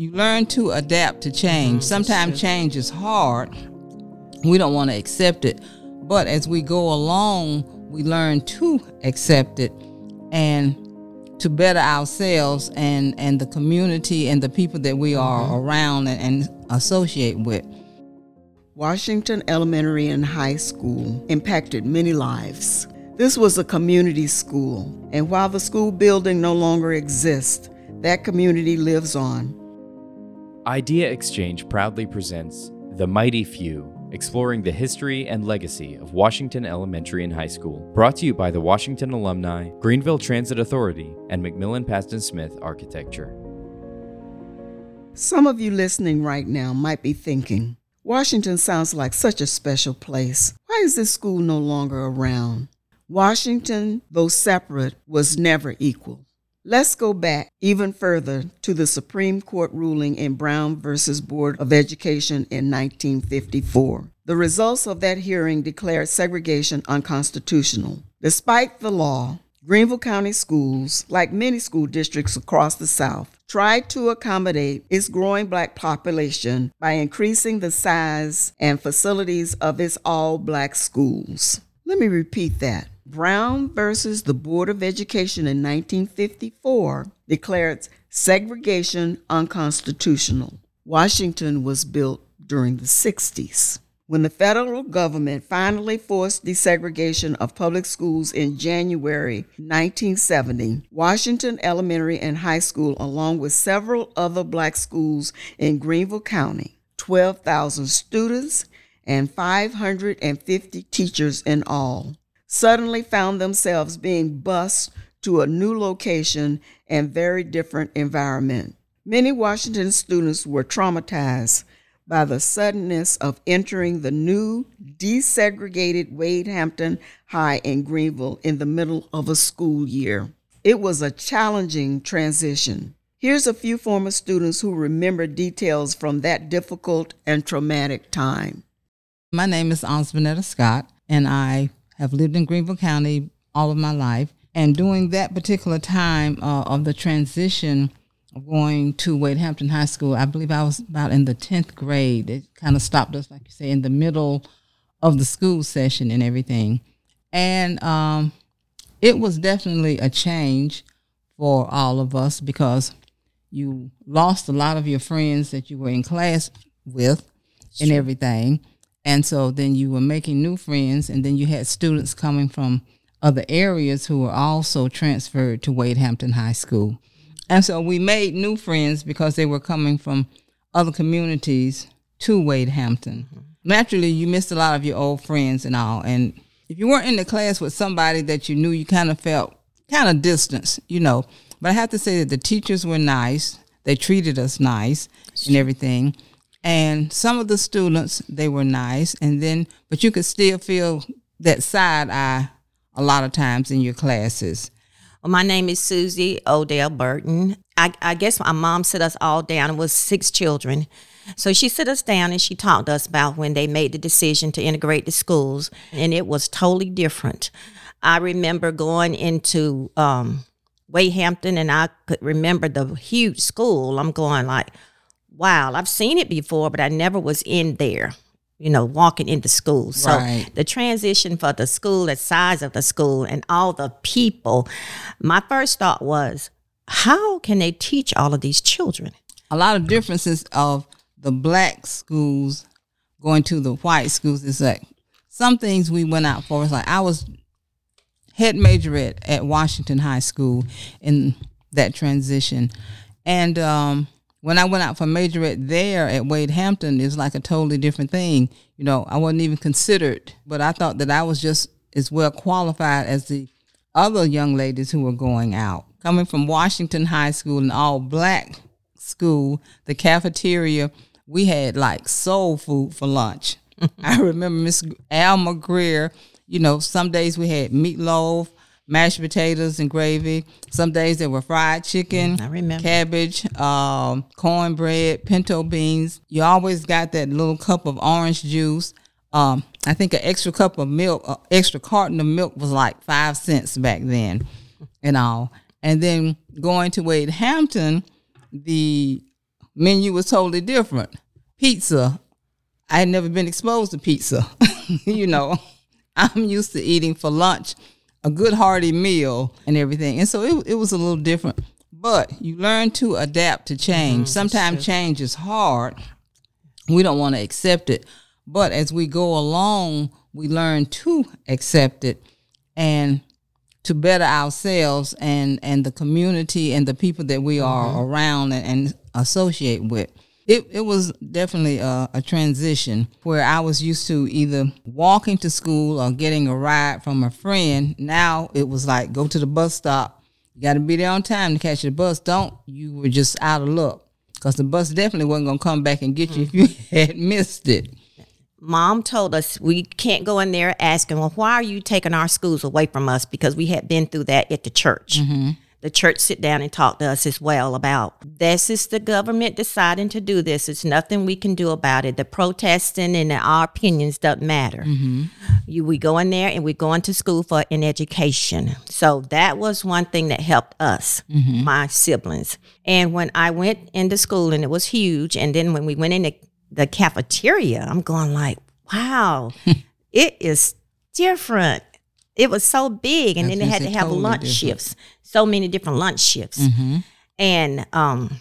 you learn to adapt to change. Sometimes change is hard. We don't want to accept it, but as we go along, we learn to accept it and to better ourselves and and the community and the people that we are Mm-hmm. around and, and associate with. Washington Elementary and High School impacted many lives. This was a community school, and while the school building no longer exists, that community lives on. Idea Exchange proudly presents The Mighty Few, exploring the history and legacy of Washington Elementary and High School. Brought to you by the Washington Alumni, Greenville Transit Authority, and McMillan Pazdan Smith Architecture. Some of you listening right now might be thinking, Washington sounds like such a special place. Why is this school no longer around? Washington, though separate, was never equal. Let's go back even further to the Supreme Court ruling in Brown versus Board of Education in 1954. The results of that hearing declared segregation unconstitutional. Despite the law, Greenville County Schools, like many school districts across the South, tried to accommodate its growing black population by increasing the size and facilities of its all black schools. Let me repeat that. Brown versus the Board of Education in 1954 declared segregation unconstitutional. Washington was built during the 60s. When the federal government finally forced desegregation of public schools in January 1970, Washington Elementary and High School, along with several other black schools in Greenville County, 12,000 students, and 550 teachers in all, suddenly found themselves being bused to a new location and very different environment. Many Washington students were traumatized by the suddenness of entering the new desegregated Wade Hampton High in Greenville in the middle of a school year. It was a challenging transition. Here's a few former students who remember details from that difficult and traumatic time. My name is Osbornetta Scott, and I have lived in Greenville County all of my life. And during that particular time uh, of the transition of going to Wade Hampton High School, I believe I was about in the 10th grade. It kind of stopped us, like you say, in the middle of the school session and everything. And um, it was definitely a change for all of us because you lost a lot of your friends that you were in class with and everything. And so then you were making new friends, and then you had students coming from other areas who were also transferred to Wade Hampton High School. And so we made new friends because they were coming from other communities to Wade Hampton. Naturally, you missed a lot of your old friends and all. And if you weren't in the class with somebody that you knew, you kind of felt kind of distance, you know. But I have to say that the teachers were nice. They treated us nice and everything. And some of the students, they were nice. And then, but you could still feel that side eye a lot of times in your classes. Well, my name is Susie Odell Burton. I, I guess my mom set us all down. It was six children. So she sit us down and she talked to us about when they made the decision to integrate the schools, and it was totally different. I remember going into um, Wade Hampton, and I could remember the huge school. I'm going like, wow, I've seen it before, but I never was in there. You know, walking into school. So Right. the transition for the school, the size of the school, and all the people. My first thought was, how can they teach all of these children? A lot of differences of the black schools going to the white schools is like some things we went out for. It's like I was head majorette at Washington High School in that transition. And um, when I went out for majorette there at Wade Hampton, it was like a totally different thing. You know, I wasn't even considered, but I thought that I was just as well qualified as the other young ladies who were going out. Coming from Washington High School, an all black school, the cafeteria, we had like soul food for lunch. I remember Miss Alma Greer, you know, some days we had meatloaf, mashed potatoes and gravy. Some days there were fried chicken, I remember. cabbage, um, cornbread, pinto beans. You always got that little cup of orange juice. Um, I think an extra cup of milk, uh, extra carton of milk was like five cents back then, and all. And then going to Wade Hampton, the menu was totally different. Pizza, I had never been exposed to pizza. you know, I'm used to eating for lunch a good hearty meal and everything. And so it, it was a little different. But you learn to adapt to change. Mm-hmm. Sometimes change is hard. We don't want to accept it. But as we go along, we learn to accept it and to better ourselves and, and the community and the people that we are mm-hmm. around and, and associate with. It, it was definitely a, a transition where I was used to either walking to school or getting a ride from a friend. Now it was like go to the bus stop. You got to be there on time to catch the bus. Don't you were just out of luck because the bus definitely wasn't gonna come back and get you if you had missed it. Mom told us we can't go in there asking, well, why are you taking our schools away from us? Because we had been through that at the church. Mm-hmm. The church sit down and talk to us as well about this is the government deciding to do this. It's nothing we can do about it. The protesting and our opinions doesn't matter. Mm-hmm. You, we go in there and we're going to school for an education. So that was one thing that helped us, mm-hmm. my siblings. And when I went into school and it was huge, and then when we went in the, the cafeteria, I'm going like, wow, it is different. It was so big, and I then they had to have totally lunch different. shifts. So many different lunch shifts, and um,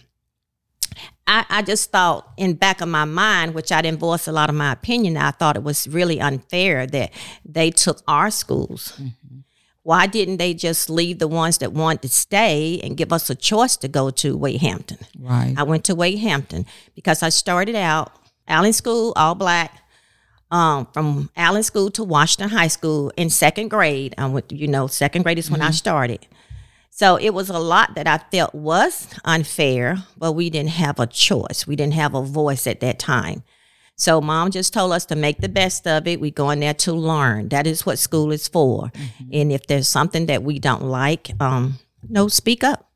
I, I just thought in back of my mind, which I didn't voice a lot of my opinion. I thought it was really unfair that they took our schools. Why didn't they just leave the ones that wanted to stay and give us a choice to go to Wade Hampton? Right. I went to Wade Hampton because I started out Allen School, all black. Um, from Allen School to Washington High School in second grade. I went, you know, second grade is when I started. So it was a lot that I felt was unfair, but we didn't have a choice. We didn't have a voice at that time. So mom just told us to make the best of it. We go in there to learn. That is what school is for. And if there's something that we don't like, um, no, speak up.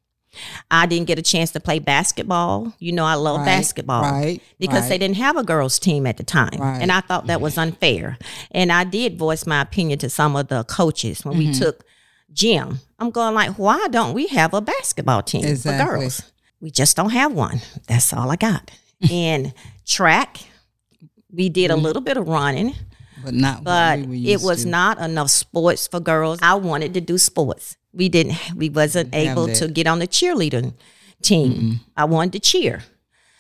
I didn't get a chance to play basketball. You know, I love Right, basketball right, because right. they didn't have a girls' team at the time, and I thought that was unfair. And I did voice my opinion to some of the coaches when Mm-hmm. we took gym. I'm going like, why don't we have a basketball team Exactly. for girls? We just don't have one. That's all I got. and track, we did Mm-hmm. a little bit of running, but not but what we it was to. not enough sports for girls. I wanted to do sports. We didn't. We wasn't have able that. to get on the cheerleading team. I wanted to cheer.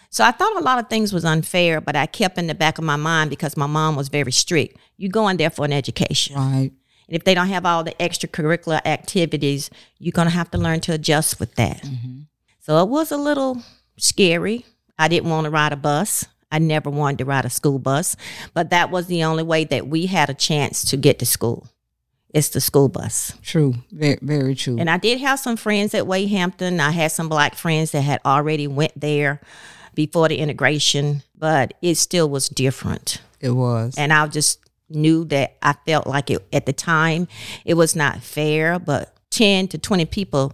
So I thought a lot of things was unfair, but I kept in the back of my mind because my mom was very strict. You go in there for an education. right. And if they don't have all the extracurricular activities, you're going to have to learn to adjust with that. So it was a little scary. I didn't want to ride a bus. I never wanted to ride a school bus, but that was the only way that we had a chance to get to school. It's the school bus. True. Very, very true. And I did have some friends at Wade Hampton. I had some black friends that had already went there before the integration, but it still was different it was. and I just knew that I felt like it at the time it was not fair. But ten to twenty people,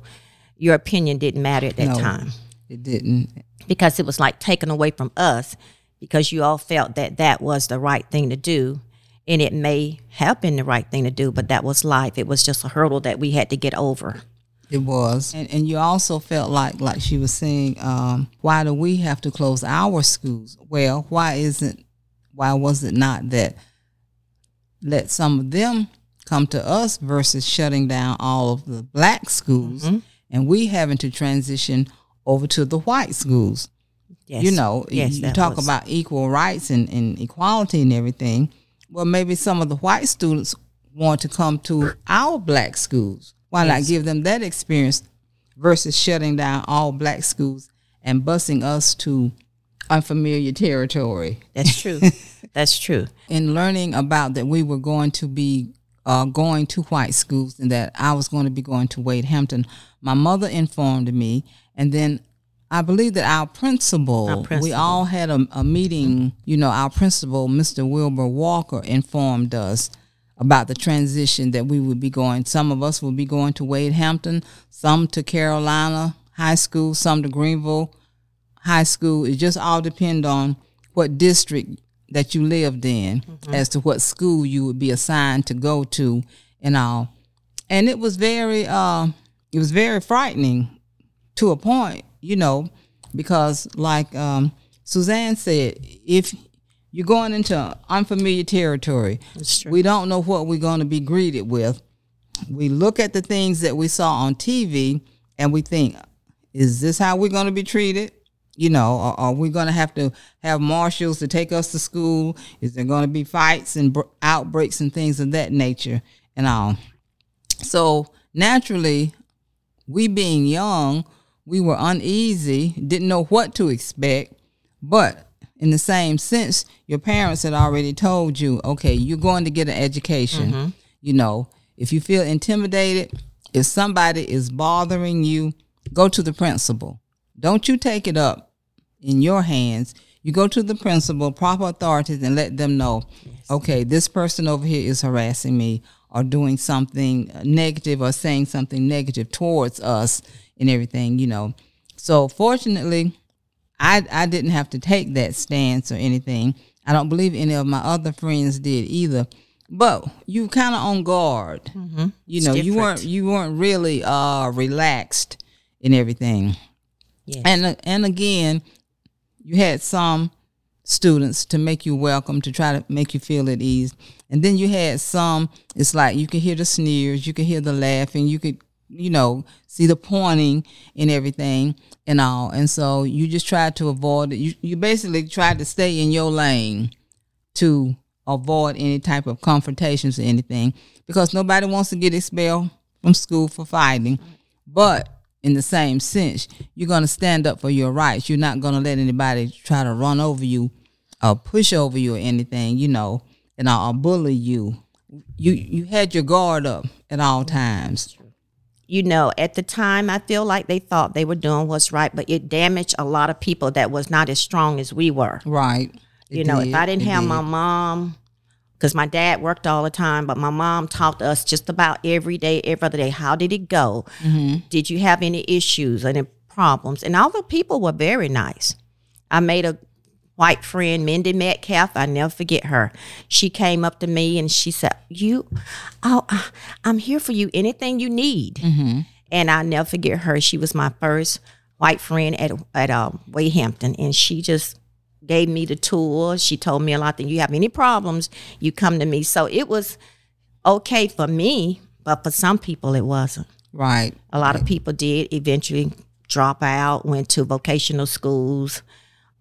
your opinion didn't matter at that No. time it didn't. because it was like taken away from us because you all felt that that was the right thing to do. And it may have been the right thing to do, but that was life. It was just a hurdle that we had to get over. It was. And and you also felt like like she was saying, um, why do we have to close our schools? Well, why isn't why was it not that let some of them come to us versus shutting down all of the black schools and we having to transition over to the white schools? Yes. you know, yes, you that talk was- about equal rights and, and equality and everything. Well, maybe some of the white students want to come to our black schools. Why not give them that experience versus shutting down all black schools and busing us to unfamiliar territory? That's true. That's true. in learning about that we were going to be uh, going to white schools and that I was going to be going to Wade Hampton, my mother informed me, and then I believe that our principal, Our we all had a, a meeting. You know, our principal, Mr. Wilbur Walker, informed us about the transition that we would be going. Some of us would be going to Wade Hampton, some to Carolina High School, some to Greenville high school. It just all depend on what district that you lived in as to what school you would be assigned to go to and all. And it was very uh it was very frightening to a point, you know, because, like um, Suzanne said, if you're going into unfamiliar territory, we don't know what we're going to be greeted with. We look at the things that we saw on TV and we think, is this how we're going to be treated? You know, are, are we going to have to have marshals to take us to school? Is there going to be fights and br- outbreaks and things of that nature and all? So naturally, we being young, we were uneasy, didn't know what to expect. But in the same sense, your parents had already told you, okay, you're going to get an education. Mm-hmm. You know, if you feel intimidated, if somebody is bothering you, go to the principal. Don't you take it up in your hands. You go to the principal, proper authorities, and let them know, okay, this person over here is harassing me or doing something negative or saying something negative towards us and everything, you know. So fortunately, I I didn't have to take that stance or anything. I don't believe any of my other friends did either. But you kind of on guard. You know, you weren't you weren't really uh relaxed in everything. Yes. And uh, and again, you had some students to make you welcome to try to make you feel at ease. And then you had some it's like you could hear the sneers, you could hear the laughing, you could you know, see the pointing and everything and all. And so you just tried to avoid it. You you basically tried to stay in your lane to avoid any type of confrontations or anything because nobody wants to get expelled from school for fighting. But in the same sense, you're going to stand up for your rights. You're not going to let anybody try to run over you or push over you or anything, you know, and or bully you. You you had your guard up at all times. You know, at the time, I feel like they thought they were doing what's right, but it damaged a lot of people that was not as strong as we were. Right. It you know, did. if I didn't It have did. my mom, because my dad worked all the time, but my mom taught us just about every day, every other day. How did it go? Mm-hmm. Did you have any issues, any problems? And all the people were very nice. I made a white friend, Mindy Metcalf. I never forget her. She came up to me and she said, "You, oh, I- I'm here for you. Anything you need." Mm-hmm. And I'll never forget her. She was my first white friend at at um, Wade Hampton, and she just gave me the tour. She told me a lot. That you have any problems, you come to me. So it was okay for me, but for some people it wasn't. Right. A lot of people did eventually drop out, went to vocational schools,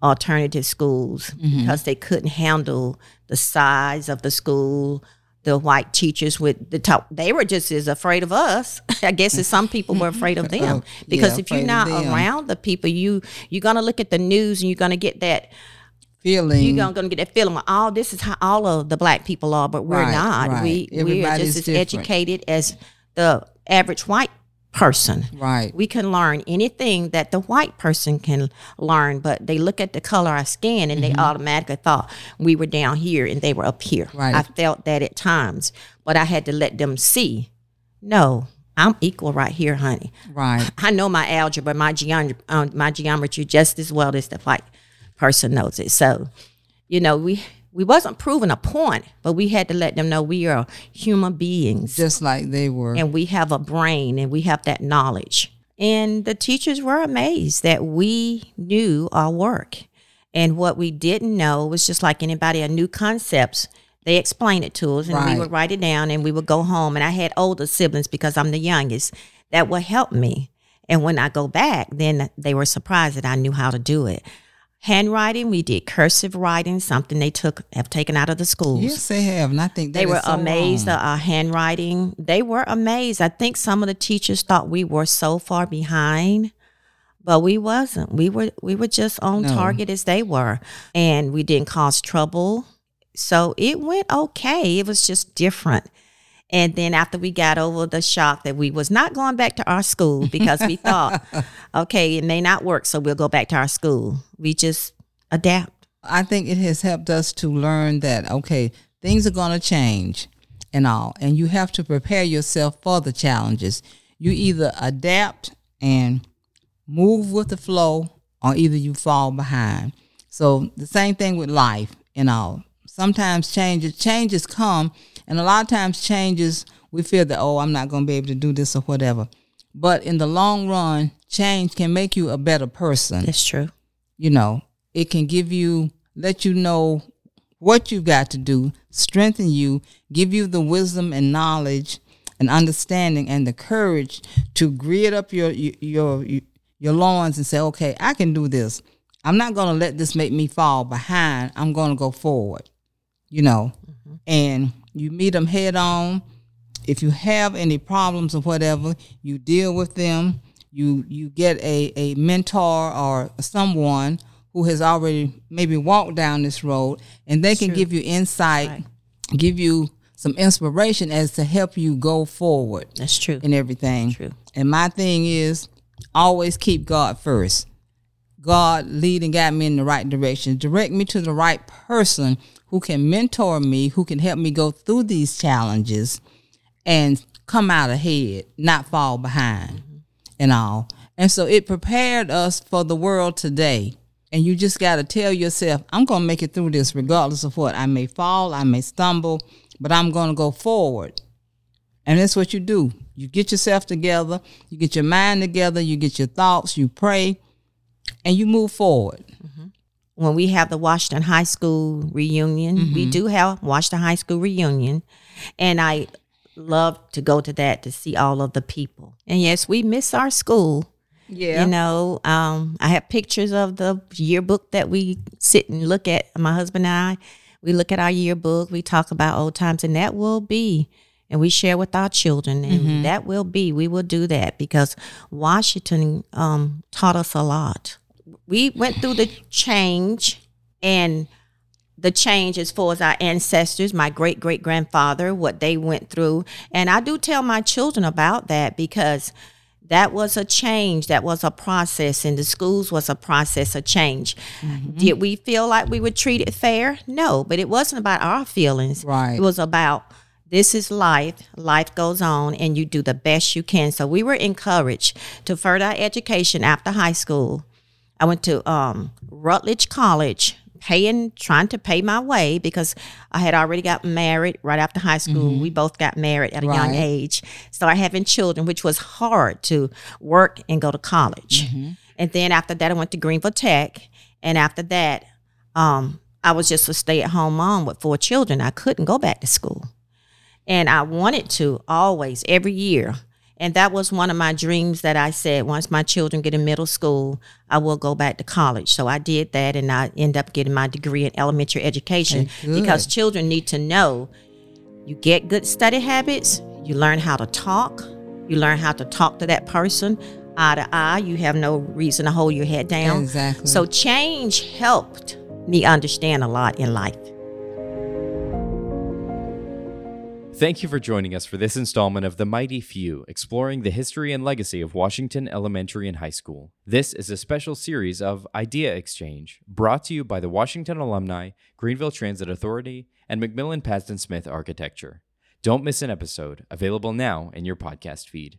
alternative schools, because they couldn't handle the size of the school. The white teachers with the top, they were just as afraid of us. I guess as some people were afraid of them. Oh, Because yeah, if you're not around the people, you you're gonna look at the news and you're gonna get that Feeling. you're gonna, gonna get that feeling. Oh, this is how all of the black people are, but we're Right, not. right. We we're just as different. educated as the average white person. right. We can learn anything that the white person can learn, but they look at the color of our skin and they automatically thought we were down here and they were up here. Mm-hmm. Right. I felt that at times, but I had to let them see, no, I'm equal right here, honey. Right. I know my algebra, my geometry, um, my geometry just as well as the white person knows it. So, you know, we we wasn't proving a point, but we had to let them know we are human beings Just like they were. and we have a brain and we have that knowledge. And the teachers were amazed that we knew our work. And what we didn't know was just like anybody, a new concepts. They explained it to us and Right. we would write it down and we would go home. And I had older siblings because I'm the youngest that would help me. And when I go back, then they were surprised that I knew how to do it. Handwriting, we did cursive writing, something they took have taken out of the schools yes, they have, and I think they were so amazed wrong. at our handwriting. They were amazed. I think some of the teachers thought we were so far behind, but we wasn't. We were we were just on No. target as they were, and we didn't cause trouble. So it went okay. It was just different. And then after we got over the shock that we was not going back to our school because we thought, okay, it may not work, so we'll go back to our school. We just adapt. I think it has helped us to learn that okay, things are going to change and all, and you have to prepare yourself for the challenges. You either adapt and move with the flow, or either you fall behind. So the same thing with life and all. Sometimes changes changes come, and a lot of times changes we feel that oh I'm not going to be able to do this or whatever. But in the long run, change can make you a better person. That's true. You know, it can give you, let you know what you've got to do, strengthen you, give you the wisdom and knowledge and understanding and the courage to grit up your your your, your loins and say, okay, I can do this. I'm not going to let this make me fall behind. I'm going to go forward. You know, mm-hmm. and you meet them head on. If you have any problems or whatever, you deal with them. You you get a, a mentor or someone who has already maybe walked down this road and they can give you insight, right. give you some inspiration as to help you go forward. That's true. And everything. True. And my thing is always keep God first. God lead and guide me in the right direction. Direct me to the right person who can mentor me, who can help me go through these challenges and come out ahead, not fall behind mm-hmm. and all. And so it prepared us for the world today. And you just got to tell yourself, I'm going to make it through this regardless of what. I may fall, I may stumble, but I'm going to go forward. And that's what you do. You get yourself together, you get your mind together, you get your thoughts, you pray, and you move forward. Mm-hmm. When we have the Washington High School reunion, mm-hmm. we do have Washington High School reunion, and I love to go to that to see all of the people. And yes, we miss our school yeah. You know, um, I have pictures of the yearbook that we sit and look at. My husband and I, we look at our yearbook. We talk about old times, and that will be, and we share with our children, and mm-hmm. that will be. We will do that because Washington um, taught us a lot. We went through the change, and the change as far as our ancestors, my great great grandfather, what they went through, and I do tell my children about that because that was a change that was a process and the schools was a process of change. Mm-hmm. did we feel like we were treated fair? No but it wasn't about our feelings. Right. It was about this is life life goes on and you do the best you can. So we were encouraged to further our education after high school i went to um, rutledge college paying, trying to pay my way because I had already got married right after high school. Mm-hmm. We both got married at a right. young age. Started having children, which was hard to work and go to college. Mm-hmm. And then after that, I went to Greenville Tech. And after that, um, I was just a stay at home mom with four children. I couldn't go back to school. And I wanted to always, every year, and that was one of my dreams that I said once my children get in middle school, I will go back to college. So I did that and I end up getting my degree in elementary education because children need to know you get good study habits, you learn how to talk, you learn how to talk to that person eye to eye. You have no reason to hold your head down. Exactly. So change helped me understand a lot in life. Thank you for joining us for this installment of The Mighty Few, exploring the history and legacy of Washington Elementary and High School. This is a special series of Idea Exchange, brought to you by the Washington Alumni, Greenville Transit Authority, and McMillan Pazdan Smith Architecture. Don't miss an episode, available now in your podcast feed.